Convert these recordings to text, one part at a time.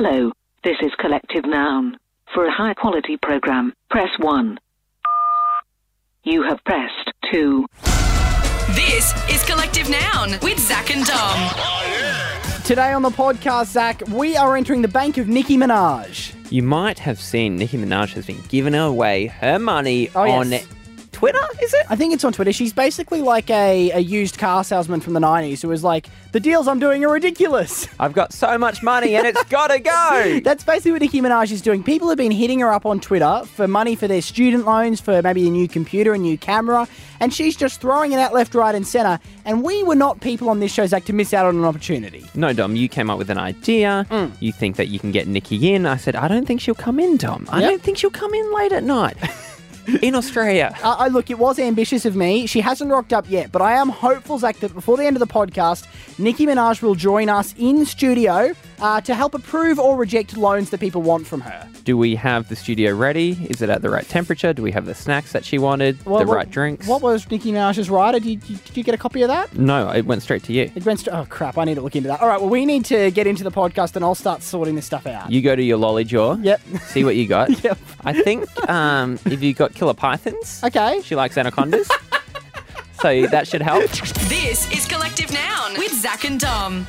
Hello, this is Collective Noun. For a high quality program, press 1. You have pressed 2. This is Collective Noun with Zach and Dom. Today on the podcast, Zach, we are entering the bank of Nicki Minaj. You might have seen Nicki Minaj has been giving away her money Oh, on yes. Twitter, is it? I think it's on Twitter. She's basically like a, a used car salesman from the 90s who was like, the deals I'm doing are ridiculous. I've got so much money and it's gotta go. That's basically what Nicki Minaj is doing. People have been hitting her up on Twitter for money for their student loans, for maybe a new computer, a new camera, and she's just throwing it out left, right, and centre. And we were not people on this show, Zach, to miss out on an opportunity. No, Dom, you came up with an idea. Mm. You think that you can get Nikki in. I said, I don't think she'll come in, Dom. I Yep. don't think she'll come in late at night in Australia. Uh, I look, it was ambitious of me. She hasn't rocked up yet, but I am hopeful, Zach, that before the end of the podcast, Nicki Minaj will join us in studio uh, to help approve or reject loans that people want from her. Do we have the studio ready? Is it at the right temperature? Do we have the snacks that she wanted? Well, the what- right drinks? What was Nicki Minaj's rider? Did you, did you get a copy of that? No, it went straight to you. It went. St- oh crap! I need to look into that. All right. Well, we need to get into the podcast, and I'll start sorting this stuff out. You go to your lolly jaw. Yep. See what you got. Yep. I think um, if you got killer pythons, Okay. she likes anacondas. so that should help. This is Collective Noun with Zach and Dom.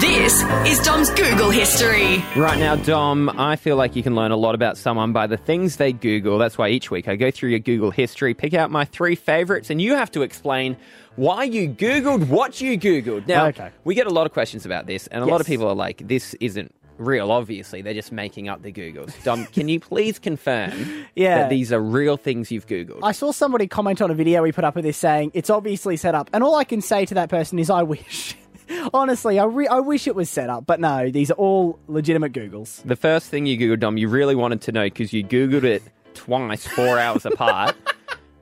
This is Dom's Google history. Right now, Dom, I feel like you can learn a lot about someone by the things they Google. That's why each week I go through your Google history, pick out my three favorites, and you have to explain why you Googled what you Googled. Now, Okay. we get a lot of questions about this, and a lot of people are like, this isn't real, obviously. They're just making up the Googles. Dom, can you please confirm Yeah. that these are real things you've Googled? I saw somebody comment on a video we put up with this saying it's obviously set up, and all I can say to that person is I wish. Honestly, I, re- I wish it was set up, but no, these are all legitimate Googles. The first thing you Googled, Dom, you really wanted to know because you Googled it twice, four hours apart.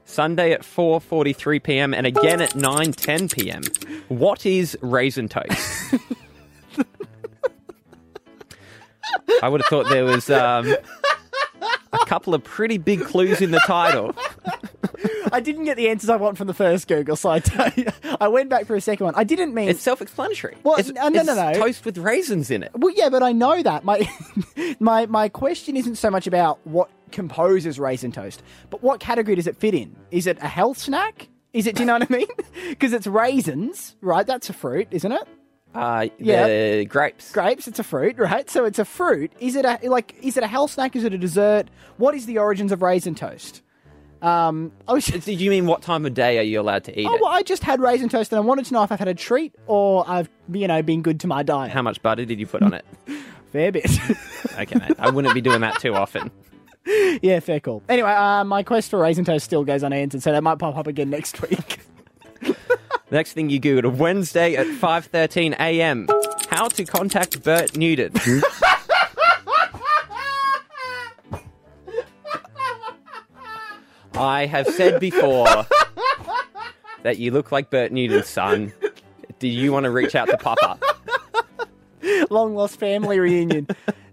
Sunday at 4:43 p.m. and again at 9:10 p.m. What is raisin toast? I would have thought there was um, a couple of pretty big clues in the title. I didn't get the answers I want from the first Google, so I, you, I went back for a second one. I didn't mean. It's self-explanatory. Well, it's, no, no, it's no, no. toast with raisins in it. Well, yeah, but I know that. My my my question isn't so much about what composes raisin toast, but what category does it fit in? Is it a health snack? Is it? Do you know what I mean? Because it's raisins, right? That's a fruit, isn't it? Uh, Yeah. the grapes. Grapes, it's a fruit, right? So it's a fruit. Is it a like? Is it a health snack? Is it a dessert? What is the origins of raisin toast? Um, I was. Did you mean what time of day are you allowed to eat Oh, it? well, I just had raisin toast, and I wanted to know if I've had a treat or I've, you know, been good to my diet. How much butter did you put on it? Fair bit. Okay, mate. I wouldn't be doing that too often. Yeah, fair call. Anyway, uh, my quest for raisin toast still goes unanswered, so that might pop up again next week. Next thing you googled Wednesday at 5:13 a.m. How to contact Bert Newton. I have said before that you look like Bert Newton's son. Do you want to reach out to Papa? Long lost family reunion.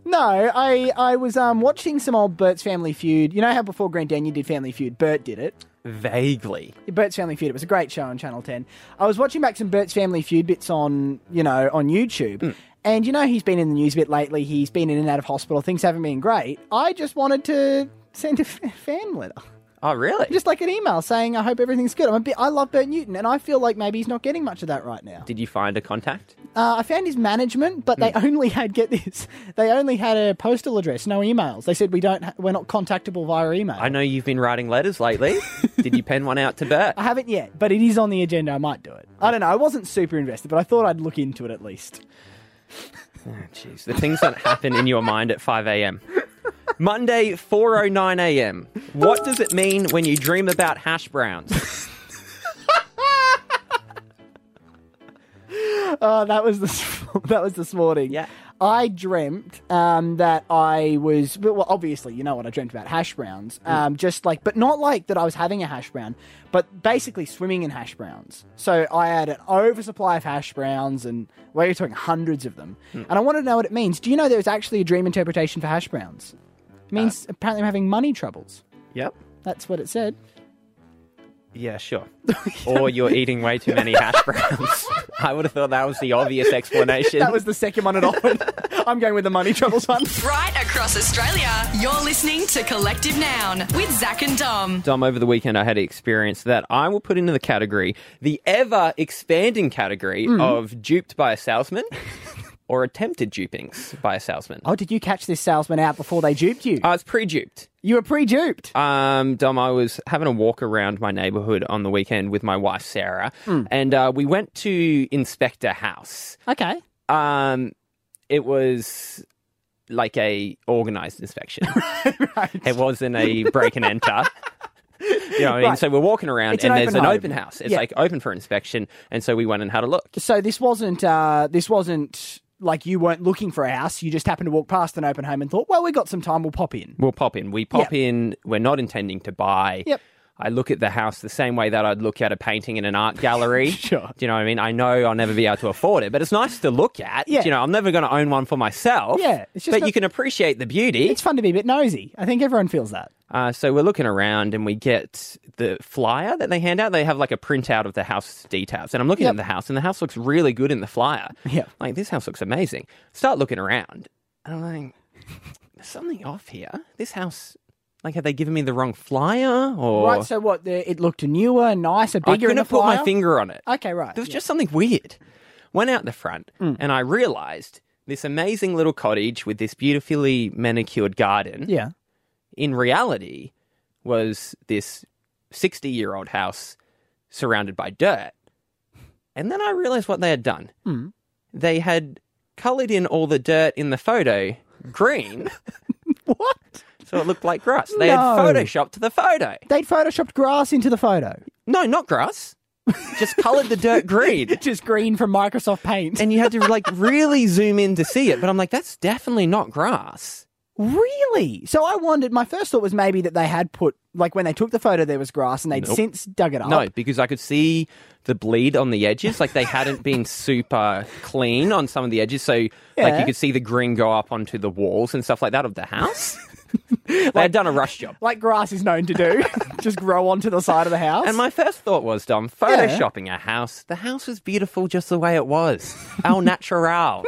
No, I I was um watching some old Bert's Family Feud. You know how before Grant Denyer did Family Feud, Bert did it. Vaguely. Bert's Family Feud. It was a great show on Channel Ten. I was watching back some Bert's Family Feud bits on you know on YouTube. Hmm. And you know he's been in the news a bit lately. He's been in and out of hospital. Things haven't been great. I just wanted to send a f- fan letter. Oh, really? just like an email saying I hope everything's good. I'm a bit. I love Bert Newton, and I feel like maybe he's not getting much of that right now. Did you find a contact? Uh, I found his management, but they Hmm. only had get this. They only had a postal address, no emails. They said we don't. Ha- we're not contactable via email. I know you've been writing letters lately. Did you pen one out to Bert? I haven't yet, but it is on the agenda. I might do it. I don't know. I wasn't super invested, but I thought I'd look into it at least. Oh, Jeez, the things that happen in your mind at 5 a.m. Monday, 4:09 a.m. What does it mean when you dream about hash browns? Oh, that was this. that was this morning. Yeah. I dreamt um, that I was well. Obviously, you know what I dreamt about hash browns. Um, just like, but not like that I was having a hash brown, but basically swimming in hash browns. So I had an oversupply of hash browns, and well, you're talking hundreds of them. And I wanted to know what it means. Do you know there's actually a dream interpretation for hash browns? It means apparently I'm having money troubles. Yep. That's what it said. Yeah, sure. or you're eating way too many hash browns. I would have thought that was the obvious explanation. That was the second one it offered. I'm going with the money troubles one. Right across Australia, you're listening to Collective Noun with Zach and Dom. Dom, over the weekend, I had an experience that I will put into the category, the ever expanding category Hmm. of duped by a salesman or attempted dupings by a salesman. Oh, did you catch this salesman out before they duped you? I was pre duped. you were pre-duped. Um, Dom, I was having a walk around my neighborhood on the weekend with my wife, Sarah, and uh, we went to inspect a house. Okay. Um, it was like a organized inspection. right. It wasn't a break and enter. You know what I mean? Right. So we're walking around It's an and there's open an home. open house. It's Yeah. like open for inspection. And so we went and had a look. So this wasn't uh, this wasn't like you weren't looking for a house. You just happened to walk past an open home and thought, well, we got some time. We'll pop in. We'll pop in. We pop in. We're not intending to buy. Yep. I look at the house the same way that I'd look at a painting in an art gallery. Sure. Do you know what I mean? I know I'll never be able to afford it, but it's nice to look at. Yeah. You know, I'm never going to own one for myself. Yeah, it's just but a- you can appreciate the beauty. It's fun to be a bit nosy. I think everyone feels that. Uh, so we're looking around and we get the flyer that they hand out. They have like a printout of the house details. And I'm looking Yep. at the house and the house looks really good in the flyer. Yeah. Like, this house looks amazing. Start looking around. And I'm like, there's something off here. This house, like, have they given me the wrong flyer? Or Right. So what? The, it looked newer, nicer, I bigger in couldn't the put flyer? my finger on it. Okay. Right. There was yeah. just something weird. Went out the front Mm. and I realized this amazing little cottage with this beautifully manicured garden yeah. in reality was this 60 year old house surrounded by dirt. And then I realized what they had done. Hmm. They had coloured in all the dirt in the photo green, What? So it looked like grass. They No. had photoshopped the photo. They'd photoshopped grass into the photo. No, not grass. Just coloured the dirt green. Just green from Microsoft Paint. And you had to like really zoom in to see it. But I'm like, that's definitely not grass. really? So I wondered. My first thought was maybe that they had put like when they took the photo there was grass and they'd Nope. since dug it up. No, because I could see the bleed on the edges. Like they hadn't been super clean on some of the edges. So like Yeah. you could see the green go up onto the walls and stuff like that of the house. they had done a rush job. Like grass is known to do, just grow onto the side of the house. And my first thought was, Dom, photoshopping a house. The house was beautiful just the way it was. Al natural.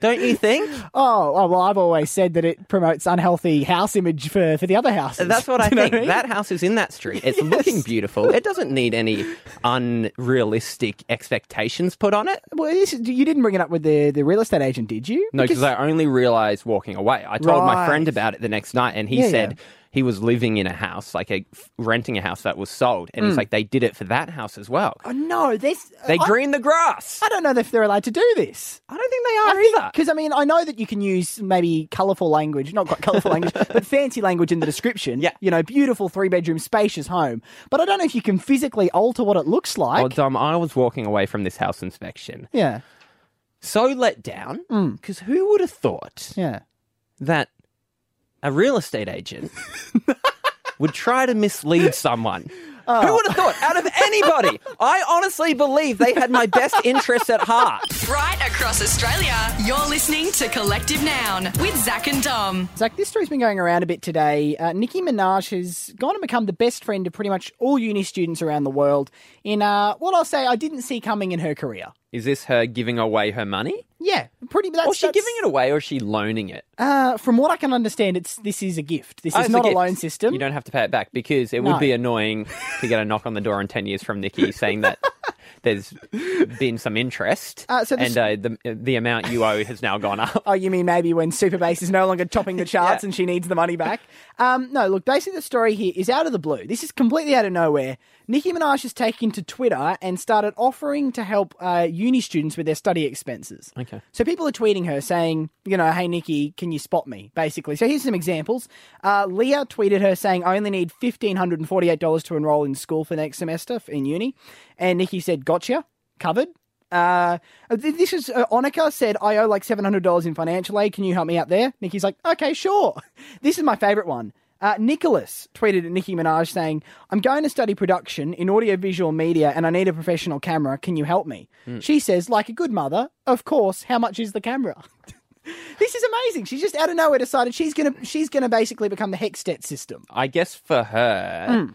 Don't you think? oh, oh, well, I've always said that it promotes unhealthy house image for, for the other houses. That's what I think. I mean? That house is in that street. It's looking beautiful. It doesn't need any unrealistic expectations put on it. Well, this, you didn't bring it up with the, the real estate agent, did you? No, because I only realized walking away. I told my friend about it the next night, and he Yeah, said yeah. he was living in a house, like a renting a house that was sold, and he's mm. like, they did it for that house as well. Oh, no, this They uh, I, green the grass. I don't know if they're allowed to do this. I don't think they are either. Because I mean, I know that you can use maybe colourful language, not quite colourful language, but fancy language in the description. Yeah. you know, beautiful three bedroom, spacious home. But I don't know if you can physically alter what it looks like. Well, Dom, I was walking away from this house inspection, yeah, so let down mm. because who would have thought yeah. that a real estate agent would try to mislead someone. Who would have thought? Out of anybody, I honestly believe they had my best interests at heart. Right across Australia, you're listening to Collective Noun with Zach and Dom. Zach, this story's been going around a bit today. Uh, Nicki Minaj has gone and become the best friend of pretty much all uni students around the world in uh, what I'll say I didn't see coming in her career. Is this her giving away her money? Yeah, pretty. That's, Or is she that's- giving it away or is she loaning it? Uh, from what I can understand, it's this is a gift. This Oh, is it's not a, gift. loan system. You don't have to pay it back because it No. would be annoying to get a knock on the door in 10 years from Nikki saying that there's been some interest Uh, so and uh, the, the amount you owe has now gone up. Oh, you mean maybe when Super Bass is no longer topping the charts Yeah. and she needs the money back? Um, no, look, basically the story here is out of the blue. This is completely out of nowhere. Nicki Minaj has taken to Twitter and started offering to help uh, uni students with their study expenses. Okay. So people are tweeting her saying, you know, hey Nikki, can you spot me? Basically. So here's some examples. Uh, Leah tweeted her saying, I only need $1,548 to enroll in school for next semester in uni. And Nikki said, gotcha, covered. Uh, this is uh, Onika said, I owe like $700 in financial aid. Can you help me out there? Nikki's like, okay, sure. This is my favorite one. Uh, Nicholas tweeted at Nicki Minaj saying, I'm going to study production in audiovisual media and I need a professional camera. Can you help me? She says, like a good mother, of course, how much is the camera? this is amazing. She's just out of nowhere decided she's gonna she's gonna basically become the HECS debt system. I guess for her, Hmm.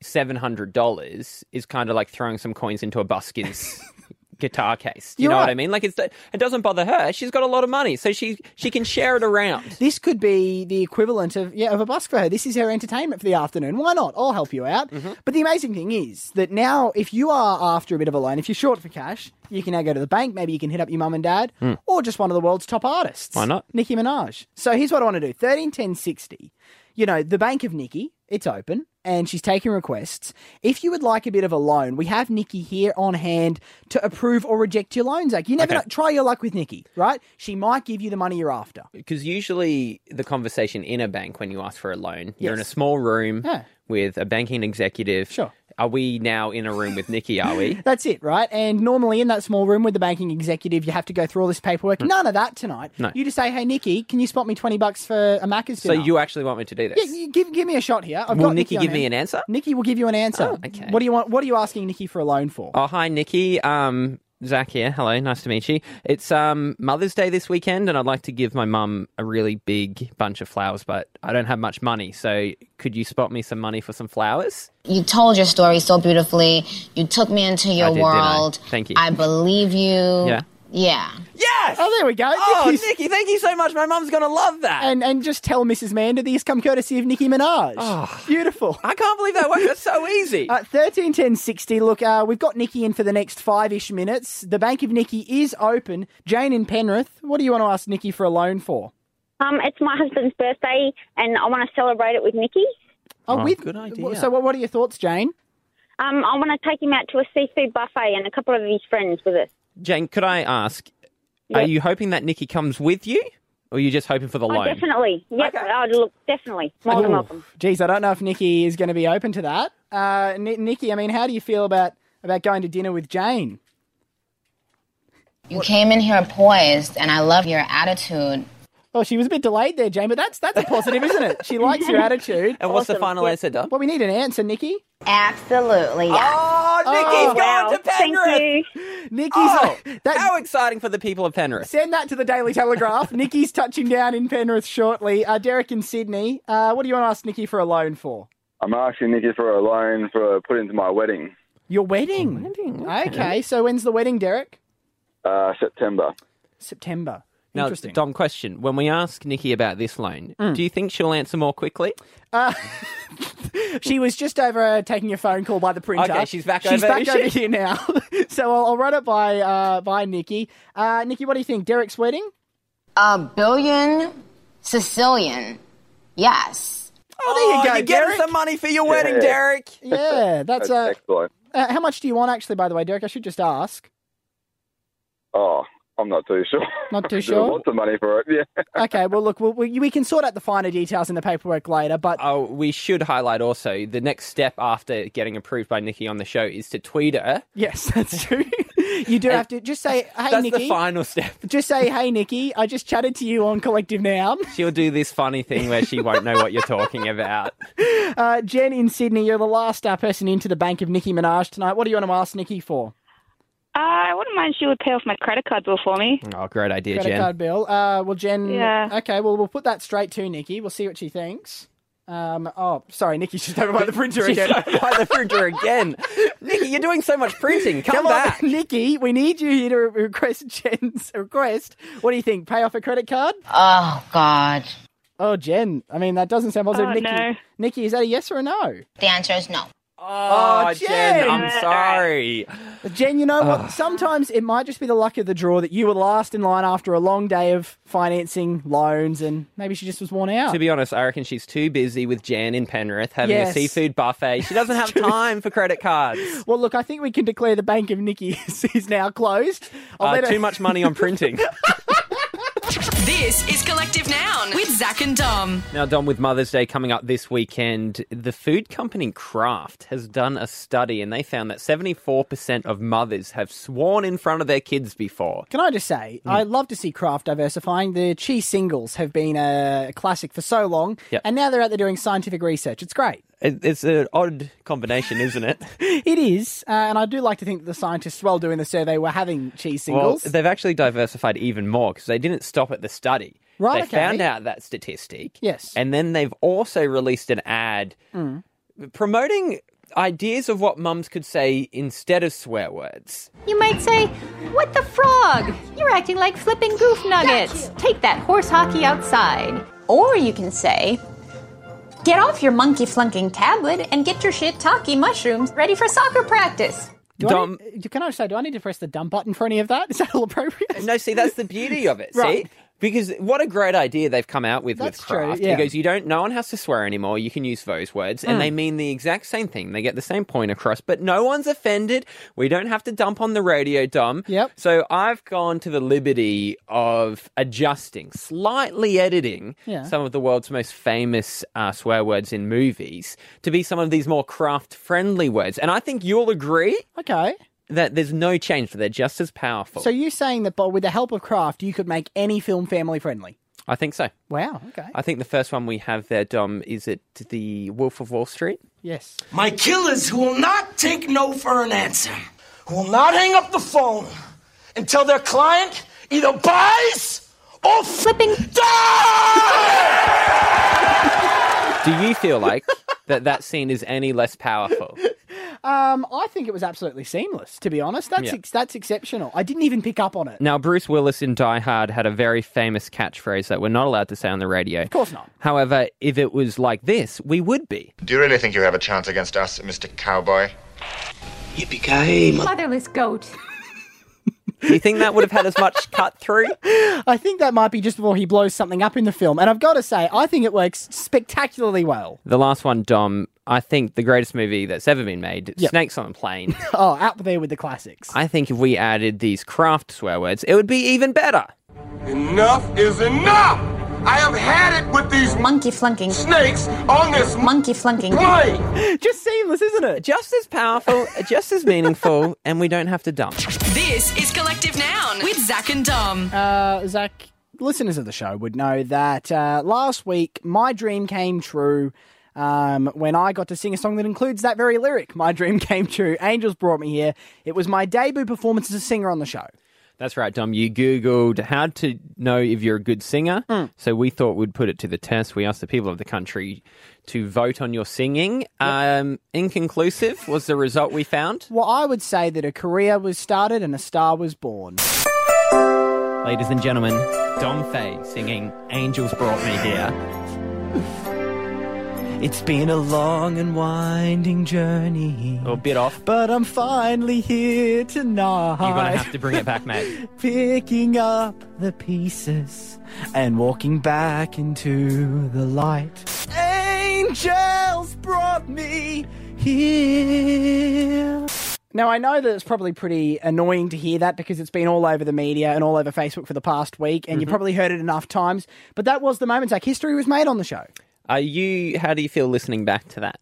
Seven hundred dollars is kind of like throwing some coins into a buskin's guitar case. Do you You're know what. I mean? Like it's it doesn't bother her. She's got a lot of money, so she she can share it around. This could be the equivalent of yeah of a busk for her. This is her entertainment for the afternoon. Why not? I'll help you out. Mm-hmm. But the amazing thing is that now, if you are after a bit of a loan, if you're short for cash, you can now go to the bank. Maybe you can hit up your mum and dad, or just one of the world's top artists. Why not? Nicki Minaj. So here's what I want to do: thirteen ten sixty. You know, the bank of Nikki, it's open, and she's taking requests. If you would like a bit of a loan, we have Nikki here on hand to approve or reject your loan, Zach. You never Okay. know. Try your luck with Nikki, right? She might give you the money you're after. Because usually the conversation in a bank when you ask for a loan, you're in a small room Yeah. with a banking executive. Sure. Are we now in a room with Nikki? Are we? That's it, right? And normally in that small room with the banking executive, you have to go through all this paperwork. None of that tonight. Hmm. No. You just say, "Hey, Nikki, can you spot me twenty bucks for a Macca's so you actually want me to do this? yeah, you give give me a shot here. I've Will got Nikki on give me an answer? Nikki will give you an answer. Oh, okay. What do you want? What are you asking Nikki for a loan for? Oh, hi, Nikki. Um, Zach here. Hello, nice to meet you. It's um, Mother's Day this weekend, and I'd like to give my mum a really big bunch of flowers, but I don't have much money. So, could you spot me some money for some flowers? You told your story so beautifully. You took me into your did, world. Thank you. I believe you. Yeah. Yeah. Yes. Oh, there we go. Oh, Nikki's- Nikki, thank you so much. My mum's gonna love that. And and just tell Mrs. Manda these come courtesy of Nicki Minaj. Oh. Beautiful. I can't believe that worked. That's so easy. Uh, thirteen ten sixty. Look, uh, we've got Nikki in for the next five ish minutes. The Bank of Nikki is open. Jane in Penrith. What do you want to ask Nikki for a loan for? Um, it's my husband's birthday, and I want to celebrate it with Nikki. Oh, Oh, with good idea. So, what, what are your thoughts, Jane? Um, I want to take him out to a seafood buffet and a couple of his friends with us. Jane, could I ask? Are you hoping that Nikki comes with you, or are you just hoping for the Oh, loan? definitely. Yep. Okay. Oh, look, definitely. More than welcome. Geez, I don't know if Nikki is going to be open to that. Uh, Ni- Nikki, I mean, how do you feel about about going to dinner with Jane? You came in here poised, and I love your attitude. Oh, she was a bit delayed there, Jane, but that's that's a positive, isn't it? She likes your attitude. and what's the final Yep. answer, Dom? Well, we need an answer, Nikki. Absolutely. Yeah. Oh, Nikki's Oh, going Wow. to Thank Penrith. you. Nikki's Oh, that, how exciting for the people of Penrith. send that to the Daily Telegraph. Nikki's touching down in Penrith shortly. Uh, Derek in Sydney. Uh, what do you want to ask Nikki for a loan for? I'm asking Nikki for a loan for put into my wedding, Your wedding. wedding, Okay. so when's the wedding, Derek? uh, September. September. Now, Interesting. Dom, question. When we ask Nikki about this loan, do you think she'll answer more quickly? She was just over uh, taking a phone call by the printer. Okay, she's back She's over, back over she? here now. so I'll, I'll run it by uh, by Nikki. Uh, Nikki, what do you think? Derek's wedding? A billion Sicilian. Yes. Oh, there you go, you're getting some money for your wedding, Yeah. Derek. Yeah, that's That's uh, excellent. uh, how much do you want actually? By the way, Derek, I should just ask. Oh, I'm not too sure. Not too sure? Lots of money for it. Yeah. Okay, well, look, we'll, we, we can sort out the finer details in the paperwork later, but Oh, we should highlight also the next step after getting approved by Nikki on the show is to tweet her. yes, that's true. you do have to just say, "Hey, That's Nikki." the final step. Just say, "Hey, Nikki, I just chatted to you on Collective Noun." She'll do this funny thing where she won't know what you're talking about. Uh, Jen in Sydney, you're the last uh, person into the bank of Nicki Minaj tonight. What do you want to ask Nikki for? Uh, I wouldn't mind she would pay off my credit card bill for me. Oh, great idea, Jen. Credit Jen. card bill. Uh, well, Jen. Yeah. Okay. Well, we'll put that straight to Nikki. We'll see what she thinks. Um. Oh, sorry, Nikki's just over by the printer She's again. by the printer again. Nikki, you're doing so much printing. Come, Come back. on, Nikki. We need you here to re- request Jen's request. What do you think? Pay off a credit card? Oh, God. Oh, Jen. I mean, that doesn't sound positive. Oh, Nikki. no. Nikki, is that a yes or a no? The answer is no. Oh, Jen. Jen, I'm sorry. Jen, you know what? Sometimes it might just be the luck of the draw that you were last in line after a long day of financing loans, and maybe she just was worn out. To be honest, I reckon she's too busy with Jan in Penrith having Yes. a seafood buffet. She doesn't have time for credit cards. well, look, I think we can declare the Bank of Nikki is, now closed. Uh, let her- too much money on printing. This is Collective Noun with Zach and Dom. Now, Dom, with Mother's Day coming up this weekend, the food company Kraft has done a study and they found that 74% of mothers have sworn in front of their kids before. Can I just say, Hmm. I love to see Kraft diversifying. The cheese singles have been a classic for so long, Yep. and now they're out there doing scientific research. It's great. It- It's an odd combination, isn't it? It is, uh, and I do like to think that the scientists, while doing the survey, were having cheese singles. Well, singles. they've actually diversified even more because they didn't stop at the study. Right, They okay. found out that statistic. Yes. And then they've also released an ad Mm. promoting ideas of what mums could say instead of swear words. You might say, What the frog? You're acting like flipping goof nuggets. Take that horse hockey outside. Or you can say, Get off your monkey flunking tablet and get your shiitake mushrooms ready for soccer practice. Do I Dom- need- can I say, do I need to press the dump button for any of that? Is that all appropriate? No, see, that's the beauty of it. Right. See, because what a great idea they've come out with That's with true, Kraft. yeah. Because you don't, no one has to swear anymore. You can use those words, and Mm. they mean the exact same thing. They get the same point across, but no one's offended. We don't have to dump on the radio, Dom. Yep. So I've gone to the liberty of adjusting, slightly editing Yeah. some of the world's most famous uh, swear words in movies to be some of these more Kraft-friendly words, and I think you'll agree Okay. That there's no change, for they're just as powerful. So you're saying that but with the help of Kraft, you could make any film family friendly? I think so. Wow. Okay. I think the first one we have there, Dom, is it the Wolf of Wall Street? Yes. My killers who will not take no for an answer, who will not hang up the phone until their client either buys or flipping dies. Do you feel like that that scene is any less powerful? Um, I think it was absolutely seamless. To be honest, that's Yeah. ex- that's exceptional. I didn't even pick up on it. Now, Bruce Willis in Die Hard had a very famous catchphrase that we're not allowed to say on the radio. Of course not. However, if it was like this, we would be. Do you really think you have a chance against us, Mr. Cowboy? Yippee-ki-yay, Motherless goat. Do you think that would have had as much cut through? I think that might be just before he blows something up in the film, and I've got to say, I think it works spectacularly well. The last one, Dom, I think the greatest movie that's ever been made, Yep. Snakes on a Plane. Oh, out there with the classics. I think if we added these Kraft swear words, it would be even better. Enough is enough! I have had it with these monkey flunking snakes on this monkey flunking plane! Just seamless, isn't it? Just as powerful, just as meaningful, and we don't have to dump. This is Collective Noun with Zach and Dom. Uh, Zach, listeners of the show would know that uh, last week my dream came true. Um, when I got to sing a song that includes that very lyric, my dream came true. Angels brought me here. It was my debut performance as a singer on the show. That's right, Dom. You Googled how to know if you're a good singer. Mm. So we thought we'd put it to the test. We asked the people of the country to vote on your singing. Um, inconclusive was the result we found. Well, I would say that a career was started and a star was born. Ladies and gentlemen, Dom Fay singing Angels Brought Me Here. It's been a long and winding journey. A bit off. But I'm finally here tonight. You're going to have to bring it back, mate. Picking up the pieces and walking back into the light. Angels brought me here. Now, I know that it's probably pretty annoying to hear that because it's been all over the media and all over Facebook for the past week, and you've Mhm. probably heard it enough times. But that was the moment, Zach. History was made on the show. Are you? How do you feel listening back to that?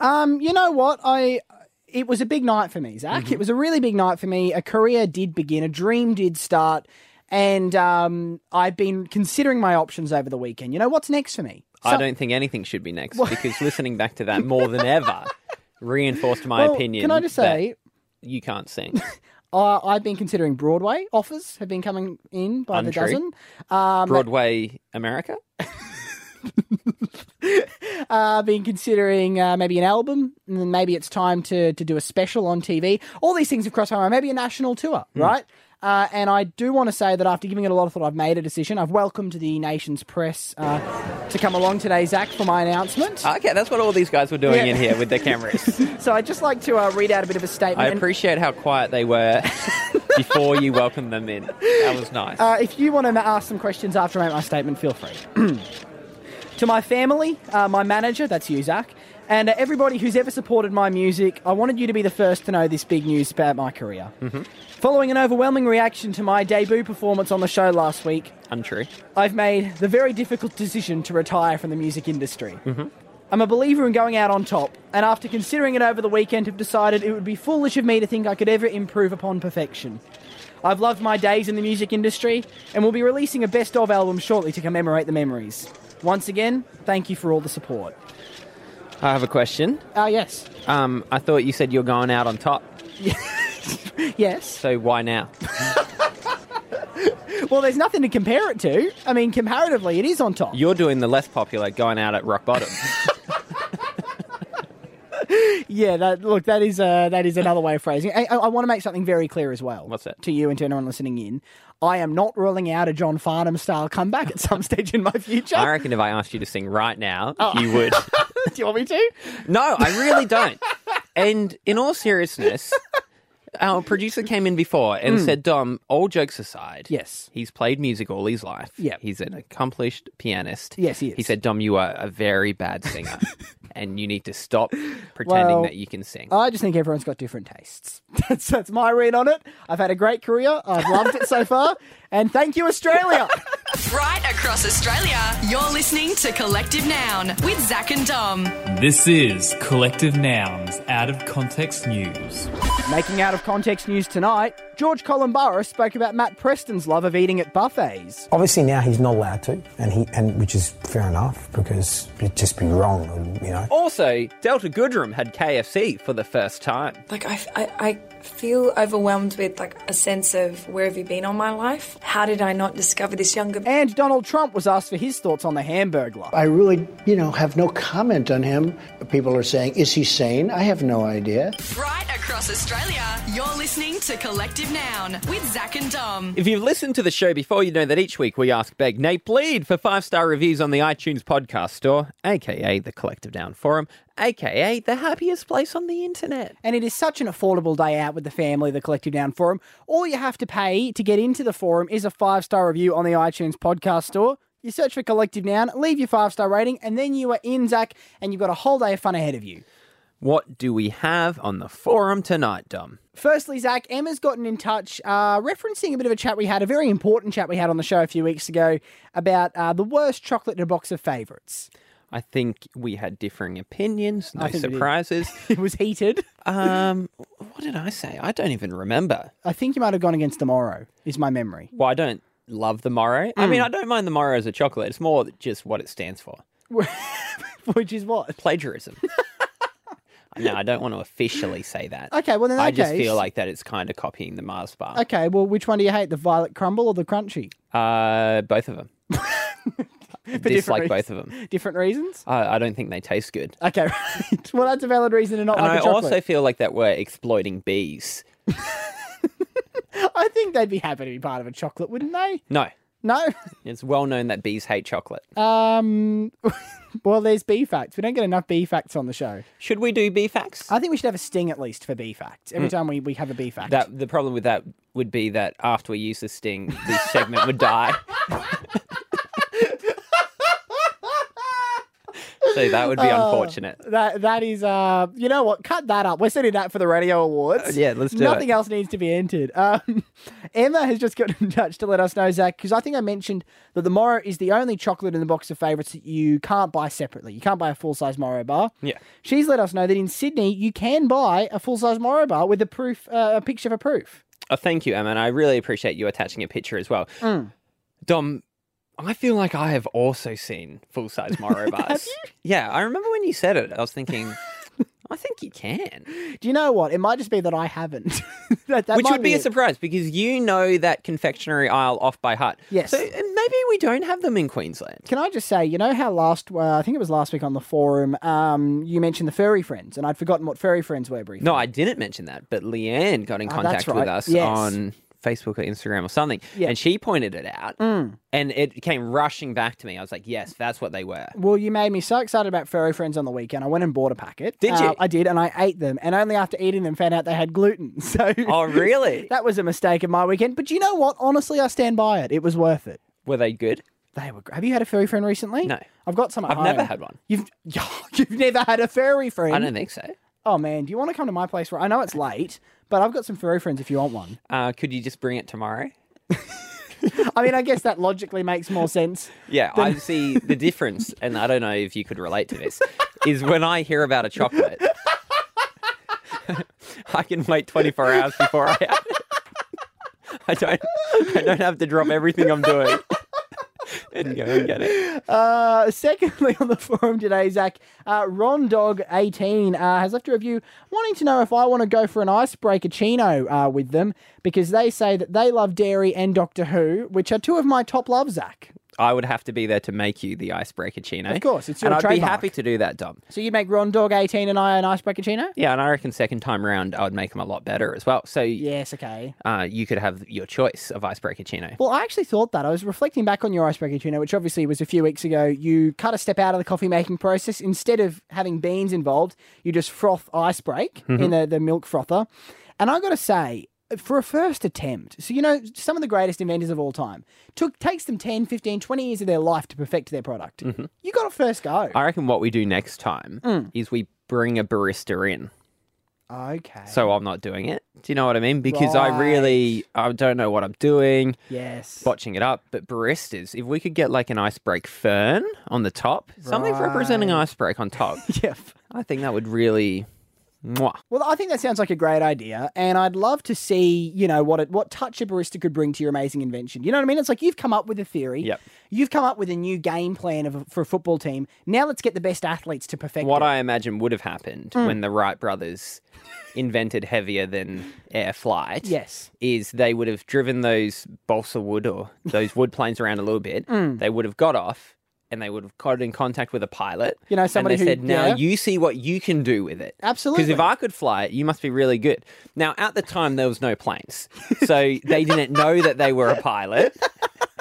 Um, you know what? I it was a big night for me, Zach. It was a really big night for me. A career did begin, a dream did start, and um, I've been considering my options over the weekend. You know what's next for me? I don't think anything should be next because listening back to that more than ever reinforced my Well, opinion. Can I just say, you can't sing? uh, I've been considering Broadway offers have been coming in by the dozen. Um, Broadway America? uh, been considering uh, maybe an album, and then maybe it's time to, to do a special on TV. All these things have crossed my mind. Maybe a national tour, Hmm. right? Uh, and I do want to say that after giving it a lot of thought, I've made a decision. I've welcomed the nation's press uh, to come along today, Zach, for my announcement. Okay, that's what all these guys were doing Yeah. in here with their cameras. So I'd just like to uh, read out a bit of a statement. I appreciate how quiet they were before you welcomed them in. That was nice. Uh, if you want to ask some questions after I make my statement, feel free. to my family, uh, my manager, that's you, Zach, and uh, everybody who's ever supported my music, I wanted you to be the first to know this big news about my career. Mm-hmm. Following an overwhelming reaction to my debut performance on the show last week, Untrue. I've made the very difficult decision to retire from the music industry. Mm-hmm. I'm a believer in going out on top, and after considering it over the weekend, have decided it would be foolish of me to think I could ever improve upon perfection. I've loved my days in the music industry, and will be releasing a best of album shortly to commemorate the memories. Once again, thank you for all the support. I have a question. Ah, yes. Um, I thought you said you're going out on top. Yes. So why now? Well, there's nothing to compare it to. I mean, comparatively, it is on top. You're doing the less popular going out at rock bottom. Yeah, that look, that is uh, that is another way of phrasing. it. I, I, want to make something very clear as well. What's that? To you and to anyone listening in, I am not ruling out a John Farnham style comeback at some stage in my future. I reckon if I asked you to sing right now, Oh. you would. Do you want me to? No, I really don't. And in all seriousness, our producer came in before and Mm. said, Dom, all jokes aside, Yes. he's played music all his life. Yeah. He's an accomplished pianist. Yes, he is. He said, Dom, you are a very bad singer and you need to stop pretending Well, that you can sing. I just think everyone's got different tastes. That's that's my read on it. I've had a great career. I've loved it so far, and thank you, Australia. Right across Australia, you're listening to Collective Noun with Zach and Dom. This is Collective Nouns Out of Context News. Making out of context news tonight, George Calombaris spoke about Matt Preston's love of eating at buffets. Obviously now he's not allowed to, and he and which is fair enough because it'd just be wrong, you know. Also, Delta Goodrem had KFC for the first time. Like I, I, I feel overwhelmed with like a sense of where have you been all my life? How did I not discover this younger? And Donald Trump was asked for his thoughts on the Hamburglar. I really, you know, have no comment on him. People are saying, is he sane? I have no idea. Right across Australia, you're listening to Collective Noun with Zach and Dom. If you've listened to the show before, you know that each week we ask Beg Nate Bleed for five star reviews on the iTunes podcast store, aka the Collective Noun Forum, aka the happiest place on the internet. And it is such an affordable day out with the family, the Collective Noun Forum. All you have to pay to get into the forum is a five star review on the iTunes podcast store. You search for Collective Noun, leave your five star rating, and then you are in, Zach, and you've got a whole day of fun ahead of you. What do we have on the forum tonight, Dom? Firstly, Zach, Emma's gotten in touch, uh, referencing a bit of a chat we had, a very important chat we had on the show a few weeks ago about uh, the worst chocolate in a box of favourites. I think we had differing opinions, no I think we did. surprises. It was heated. Um, what did I say? I don't even remember. I think you might have gone against the Moro, is my memory. Well, I don't love the Moro. I mean, I don't mind the Moro as a chocolate. It's more just what it stands for. Which is what? Plagiarism. no, I don't want to officially say that. Okay, well, in that I just case- feel like that it's kind of copying the Mars bar. Okay, well, which one do you hate, the violet crumble or the Crunchie? Uh, both of them. For dislike both of them. Different reasons? I, I don't think they taste good. Okay, right. Well, that's a valid reason to not and like I a chocolate. also feel like that we're exploiting bees. I think they'd be happy to be part of a chocolate, wouldn't they? No, No. it's well known that bees hate chocolate. Um. well, there's B facts. We don't get enough B facts on the show. Should we do B facts? I think we should have a sting at least for B facts every Mm. time we, we have a B fact. That the problem with that would be that after we use the sting, this segment would die. So that would be Oh, unfortunate. That that is uh you know what? Cut that up. We're sending that for the radio awards. Uh, yeah, let's do it. Nothing it. else needs to be entered. Um, Emma has just got in touch to let us know, Zach, because I think I mentioned that the Moro is the only chocolate in the box of favourites that you can't buy separately. You can't buy a full size Moro bar. Yeah. She's let us know that in Sydney you can buy a full size Moro bar with a proof, uh, a picture for proof. Oh, thank you, Emma, and I really appreciate you attaching a picture as well. Mm. Dom, I feel like I have also seen full size Moro bars. Yeah, I remember when you said it, I was thinking, I think you can. Do you know what? It might just be that I haven't. that, that Which might would be a it. surprise because you know that confectionery aisle off by heart. Yes. So uh, maybe we don't have them in Queensland. Can I just say, you know how last, uh, I think it was last week on the forum, um, you mentioned the furry friends, and I'd forgotten what furry friends were briefly. No, I didn't mention that, but Leanne got in that's contact with right. us Yes. on Facebook or Instagram or something, Yeah. and she pointed it out, Mm. and it came rushing back to me. I was like, "Yes, that's what they were." Well, you made me so excited about furry friends on the weekend. I went and bought a packet. Did Uh, you? I did, and I ate them, and only after eating them found out they had gluten. So, Oh, really? that was a mistake of my weekend. But you know what? Honestly, I stand by it. It was worth it. Were they good? They were. Have you had a furry friend recently? No. I've got some. At I've never had one. You've you've never had a furry friend. I don't think so. Oh man, do you want to come to my place? Where I know it's late, but I've got some furry friends if you want one. Uh, could you just bring it tomorrow? I mean, I guess that logically makes more sense. Yeah, I see the difference, and I don't know if you could relate to this. Is when I hear about a chocolate, I can wait 24 hours before I have it. I don't. I don't have to drop everything I'm doing get it. Uh, secondly, on the forum today, Zach, uh, Ron Dog 18 uh, has left a review wanting to know if I want to go for an icebreaker chino uh, with them because they say that they love dairy and Doctor Who, which are two of my top loves, Zach. I would have to be there to make you the icebreaker chino. Of course, it's your and I'd trademark. be happy to do that, Dom. So you make Ron Dog 18 and I an icebreaker chino? Yeah, and I reckon second time round I would make them a lot better as well. So Yes, okay. uh, you could have your choice of icebreaker chino. Well, I actually thought that. I was reflecting back on your icebreaker tuna, which obviously was a few weeks ago. You cut a step out of the coffee making process. Instead of having beans involved, you just froth ice break Mhm. in the, the milk frother. And I got to say, for a first attempt, so you know, some of the greatest inventors of all time, took takes them 10, 15, 20 years of their life to perfect their product. Mhm. You got a first go. I reckon what we do next time Mm. is we bring a barista in. Okay. So I'm not doing it. Do you know what I mean? Because I really I don't know what I'm doing. Yes. Botching it up. But baristas, if we could get like an icebreak fern on the top, something representing Right. icebreak on top. yep. I think that would really mwah. Well, I think that sounds like a great idea, and I'd love to see, you know, what it, what touch a barista could bring to your amazing invention. You know what I mean? It's like you've come up with a theory. Yep. You've come up with a new game plan of, for a football team. Now let's get the best athletes to perfect it. What it. I imagine would have happened Mm. when the Wright brothers invented heavier than air flight. Yes. Is they would have driven those balsa wood or those wood planes around a little bit. Mm. They would have got off and they would have got in contact with a pilot. You know, and somebody they who- said, now yeah. you see what you can do with it. Absolutely. Because if I could fly it, you must be really good. Now, at the time, there was no planes. So they didn't know that they were a pilot.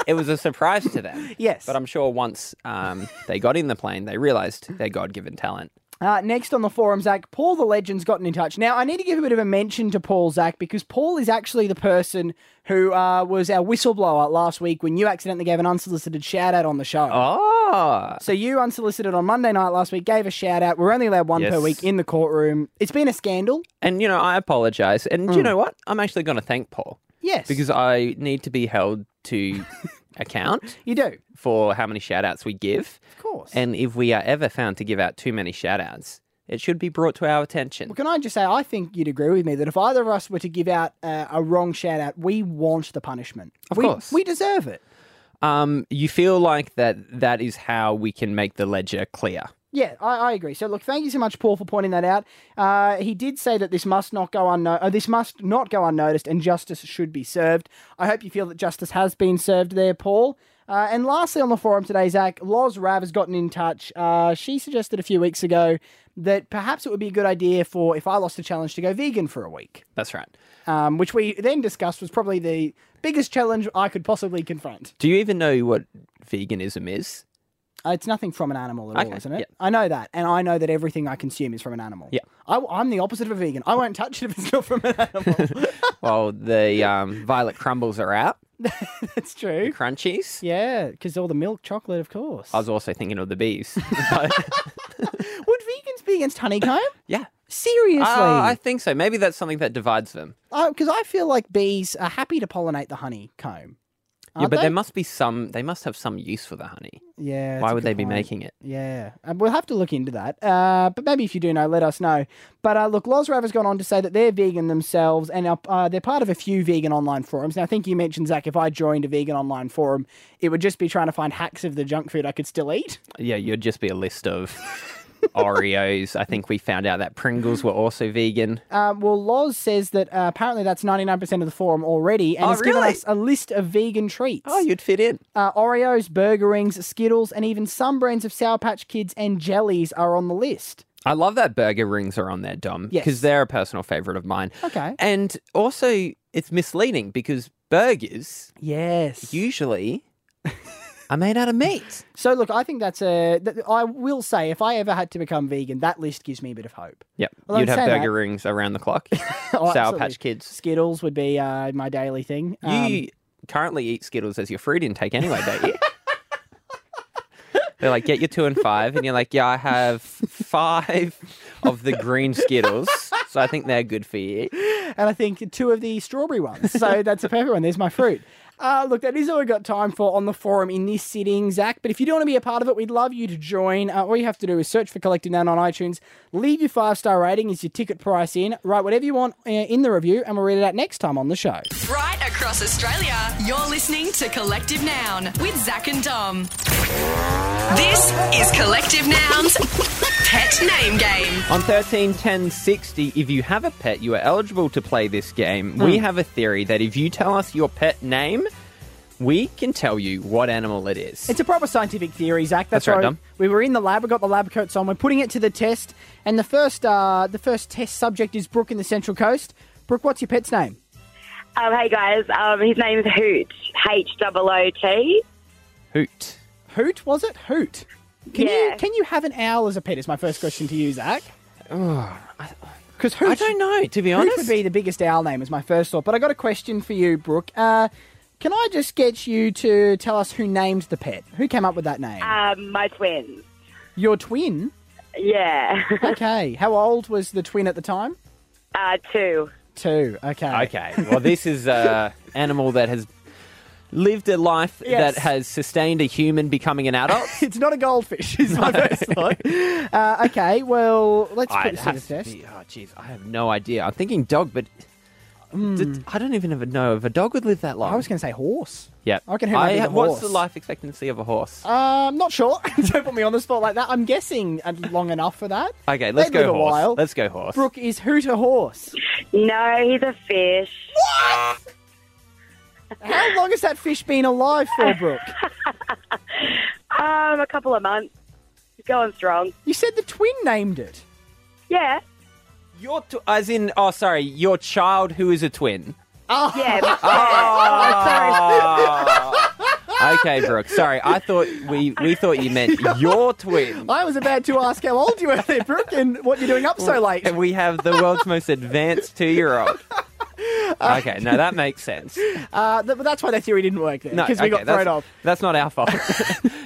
It was a surprise to them. Yes. But I'm sure once um, they got in the plane, they realized their God given talent. Uh, next on the forum, Zach, Paul the Legend's gotten in touch. Now, I need to give a bit of a mention to Paul, Zach, because Paul is actually the person who uh, was our whistleblower last week when you accidentally gave an unsolicited shout out on the show. Oh. So you unsolicited on Monday night last week, gave a shout out. We're only allowed one per week in the courtroom. It's been a scandal. And, you know, I apologize. And Mm. you know what? I'm actually going to thank Paul. Yes. Because I need to be held to account. You do. For how many shout outs we give. Of course. And if we are ever found to give out too many shout outs, it should be brought to our attention. Well, can I just say, I think you'd agree with me that if either of us were to give out uh, a wrong shout out, we want the punishment. Of we, course. We deserve it. Um, you feel like that that is how we can make the ledger clear. Yeah, I, I agree. So, look, thank you so much, Paul, for pointing that out. Uh, he did say that this must not go unno- uh, this must not go unnoticed, and justice should be served. I hope you feel that justice has been served there, Paul. Uh, and lastly, on the forum today, Zach, Loz Rav has gotten in touch. Uh, she suggested a few weeks ago that perhaps it would be a good idea for if I lost a challenge to go vegan for a week. That's right. Um, which we then discussed was probably the biggest challenge I could possibly confront. Do you even know what veganism is? Uh, it's nothing from an animal at all, isn't it? yeah. I know that, and I know that everything I consume is from an animal. Yeah. I, am the opposite of a vegan. I won't touch it if it's not from an animal. well, the um, violet crumbles are out. That's true. The Crunchies. yeah, because all the milk chocolate, of course. I was also thinking of the bees. Would vegans be against honeycomb? yeah. Seriously? Uh, I think so. Maybe that's something that divides them. Because I feel like bees are happy to pollinate the honeycomb. Yeah, Aren't but they? there must be some. They must have some use for the honey. Yeah. Why would they be point. making it? Yeah, uh, we'll have to look into that. Uh, but maybe if you do know, let us know. But uh, look, Lozrav has gone on to say that they're vegan themselves and are, uh, they're part of a few vegan online forums. Now, I think you mentioned, Zach, if I joined a vegan online forum, it would just be trying to find hacks of the junk food I could still eat. Yeah, you'd just be a list of Oreos. I think we found out that Pringles were also vegan. Um, well, Loz says that uh, apparently that's 99% of the forum already and Oh, has given us a list of vegan treats. Oh, you'd fit in. Uh, Oreos, Burger Rings, Skittles, and even some brands of Sour Patch Kids and jellies are on the list. I love that burger rings are on there, Dom, Yes. because they're a personal favorite of mine. Okay. And also, it's misleading because burgers Yes. usually are made out of meat. So look, I think that's a. Th- I will say, if I ever had to become vegan, that list gives me a bit of hope. Yep. You'd I'm have saying burger that- rings around the clock. Oh, Sour absolutely. Patch Kids. Skittles would be uh, my daily thing. Um, You currently eat Skittles as your fruit intake anyway, don't you? They're like, get your two and five, and you're like, yeah, I have five of the green Skittles, so I think they're good for you. and I think two of the strawberry ones. So that's a perfect one. There's my fruit. Uh, look, that is all we've got time for on the forum in this sitting, Zach. But if you do want to be a part of it, we'd love you to join. Uh, all you have to do is search for Collective Noun on iTunes, leave your five star rating as your ticket price in, write whatever you want uh, in the review, and we'll read it out next time on the show. Right across Australia, you're listening to Collective Noun with Zach and Dom. This is Collective Noun's Pet Name Game. On 13 10 60, if you have a pet, you are eligible to play this game. We Hmm. have a theory that if you tell us your pet name, we can tell you what animal it is. It's a proper scientific theory, Zach. That's, That's right, why Dom. We were in the lab. We got the lab coats on. We're putting it to the test, and the first, uh, the first test subject is Brooke in the Central Coast. Brooke, what's your pet's name? Um, hey guys, um, his name is Hoot. H double O T. Hoot. Hoot was it? Hoot. Can you can you have an owl as a pet? Is my first question to you, Zach. Because I don't know, to be Hoot honest. would be the biggest owl name, is my first thought. But I got a question for you, Brooke. Uh, can I just get you to tell us who named the pet? Who came up with that name? Um, my twins. Your twin. Yeah. Okay. How old was the twin at the time? uh, two. Two. Okay. Okay. Well, this is an animal that has lived a life Yes. that has sustained a human becoming an adult. it's not a goldfish. Is my first thought. Uh, okay. Well, let's put I'd this to the have to test. be- oh, jeez, I have no idea. I'm thinking dog, but Did- I don't even ever know if a dog would live that long. I was going to say horse. yeah. I can who might be the What's horse? the life expectancy of a horse? Uh, I'm not sure. Don't put me on the spot like that. I'm guessing uh, long enough for that. Okay, let's They'd go live a horse. while. Let's go horse. Brooke is Hoot a horse. No, he's a fish. What? How long has that fish been alive for, Brooke? Um, a couple of months. He's going strong. You said the twin named it. Yeah. Your tw- as in, oh, sorry, your child who is a twin. Oh, Yeah. Oh. okay, Brooke. Sorry, I thought we we thought you meant your twin. I was about to ask how old you were there, Brooke, and what you're doing up so late. And we have the world's most advanced two-year-old. Okay, no, that makes sense. Uh, th- but that's why that theory didn't work there, No, because we okay, got thrown off. That's not our fault.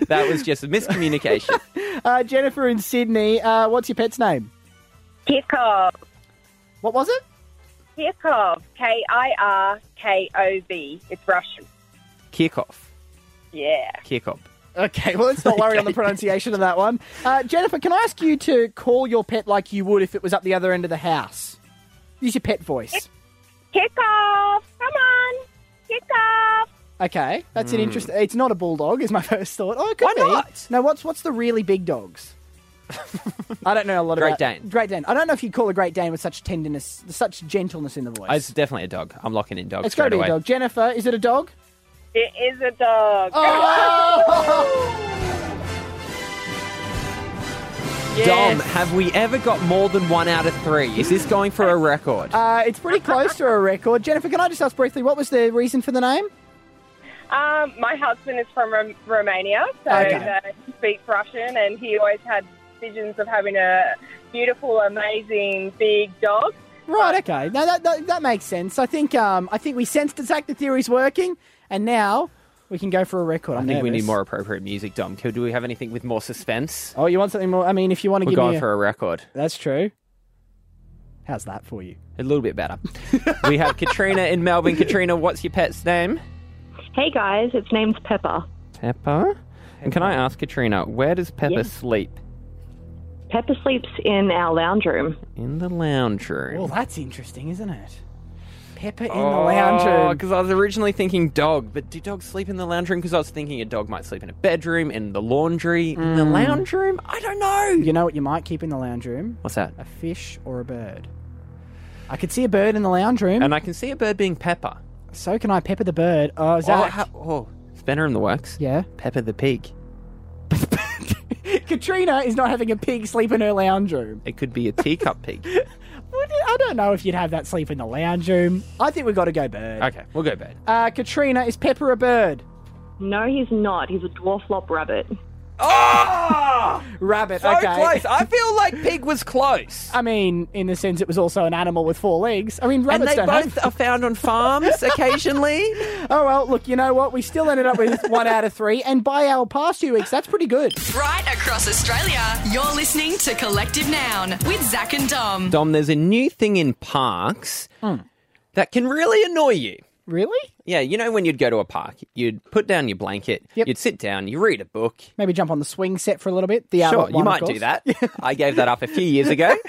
that was just a miscommunication. Uh, Jennifer in Sydney, uh, what's your pet's name? Kirkov. What was it? Kirkov. K I R K O V. It's Russian. Kirkov. Yeah. Kirkov. Okay, well, let's not worry on the pronunciation of that one. Uh, Jennifer, can I ask you to call your pet like you would if it was up the other end of the house? Use your pet voice. Kirkov. Come on. Kirkov. Okay, that's an Hmm. interesting. It's not a bulldog, is my first thought. Oh, it could Why be. not? No, what's what's the really big dogs? I don't know a lot Great about Dane. Great Dane. I don't know if you call a Great Dane with such tenderness, such gentleness in the voice. It's definitely a dog. I'm locking in dog it's got to be away. a dog. Jennifer, is it a dog? It is a dog. Dom, have we ever got more than one out of three? Is this going for a record? Uh, it's pretty close to a record. Jennifer, can I just ask briefly what was the reason for the name? Um, my husband is from Rom- Romania, so Okay. uh, he speaks Russian, and he always had visions of having a beautiful, amazing, big dog. Right. Okay. Now that, that that makes sense. I think um I think we sensed the fact the theory's working, and now we can go for a record. I I'm think we need more appropriate music, Dom. Could- Do we have anything with more suspense? Oh, you want something more? I mean, if you want to We're give going me a- for a record. That's true. How's that for you? A little bit better. we have Katrina in Melbourne. Katrina, what's your pet's name? Hey guys, its name's Pepper. Pepper. And can I ask Katrina, where does Pepper Yes. sleep? Pepper sleeps in our lounge room. In the lounge room. Well, that's interesting, isn't it? Pepper in the lounge room. because I was originally thinking dog, but do dogs sleep in the lounge room? Because I was thinking a dog might sleep in a bedroom, in the laundry, in the Mm. lounge room. I don't know. You know what you might keep in the lounge room? What's that? A fish or a bird. I could see a bird in the lounge room. And I can see a bird being Pepper. So can I pepper the bird? Oh, Oh, Zach. how- oh, Spanner in the works. Yeah. Pepper the pig. Katrina is not having a pig sleep in her lounge room. It could be a teacup pig. I don't know if you'd have that sleep in the lounge room. I think we've got to go bird. Okay, we'll go bird. Uh, Katrina, is Pepper a bird? No, he's not. He's a dwarf lop rabbit. Oh! Rabbit, So okay. close. I feel like pig was close. I mean, in the sense it was also an animal with four legs. I mean, And rabbits they don't both have... are found on farms occasionally. Oh, well, look, you know what? We still ended up with one out of three. And by our past few weeks, that's pretty good. Right across Australia, you're listening to Collective Noun with Zach and Dom. Dom, there's a new thing in parks hmm. that can really annoy you. Really? Yeah, you know when you'd go to a park, you'd put down your blanket, you'd sit down, you read a book. Maybe jump on the swing set for a little bit. The sure, you one, of might course. do that. I gave that up a few years ago.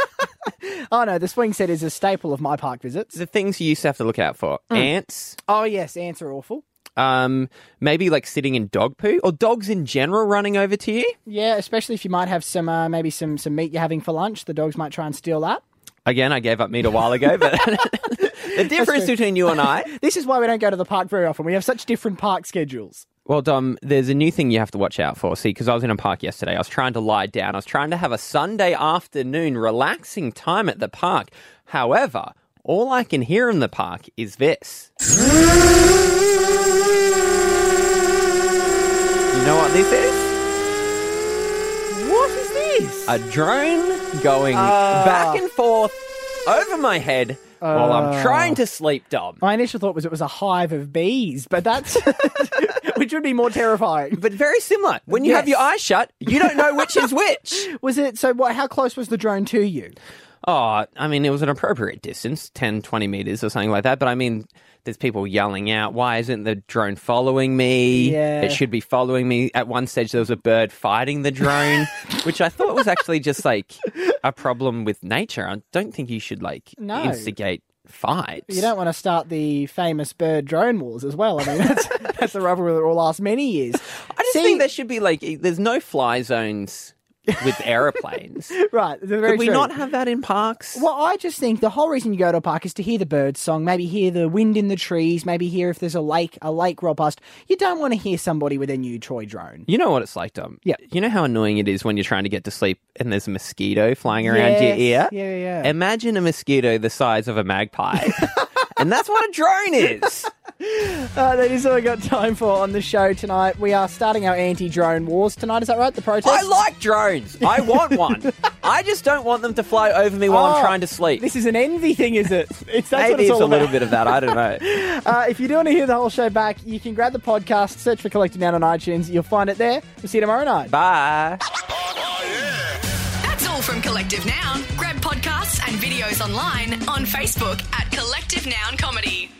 Oh, no, the swing set is a staple of my park visits. the things you used to have to look out for Mm. ants, Oh, yes, ants are awful. um, maybe like sitting in dog poo, or dogs in general running over to you. Yeah, especially if you might have some, uh, maybe some, some meat you're having for lunch. The dogs might try and steal that. Again, I gave up meat a while ago, but The difference between you and I. This is why we don't go to the park very often. We have such different park schedules. Well, Dom, there's a new thing you have to watch out for. See, because I was in a park yesterday. I was trying to lie down. I was trying to have a Sunday afternoon relaxing time at the park. However, all I can hear in the park is this. You know what this is? What is this? A drone going Ah. back and forth over my head while I'm Ah. trying to sleep, Dom. My initial thought was it was a hive of bees, but that's which would be more terrifying. But very similar. When you have your eyes shut, you don't know which is which. Was it so? What? How close was the drone to you? Oh, I mean, it was an appropriate distance, 10, 20 meters or something like that. But I mean, there's people yelling out, why isn't the drone following me? Yeah. It should be following me. At one stage, there was a bird fighting the drone, which I thought was actually just like a problem with nature. I don't think you should like No. instigate fights. You don't want to start the famous bird drone wars as well. I mean, that's, that's a rivalry that will last many years. I just think there should be like, there's no fly zones with aeroplanes. Right. Could we true. not have that in parks? Well, I just think the whole reason you go to a park is to hear the birds song, maybe hear the wind in the trees, maybe hear if there's a lake, a lake roll past. You don't want to hear somebody with a new toy drone. You know what it's like, Dom? Yeah. You know how annoying it is when you're trying to get to sleep and there's a mosquito flying around your Yes. ear? Yeah, yeah. Imagine a mosquito the size of a magpie. and that's what a drone is. Uh, that is all we got time for on the show tonight. We are starting our anti-drone wars tonight. Is that right? The protest. I like drones. I want one. I just don't want them to fly over me while Oh, I'm trying to sleep. This is an envy thing, is it? It's that's what Maybe it's it's all a little bit of that. I don't know. Uh, if you do want to hear the whole show back, you can grab the podcast, search for Collective Noun on iTunes. You'll find it there. We'll see you tomorrow night. Bye. That's all from Collective Noun. Grab podcasts and videos online on Facebook at Collective Noun Comedy.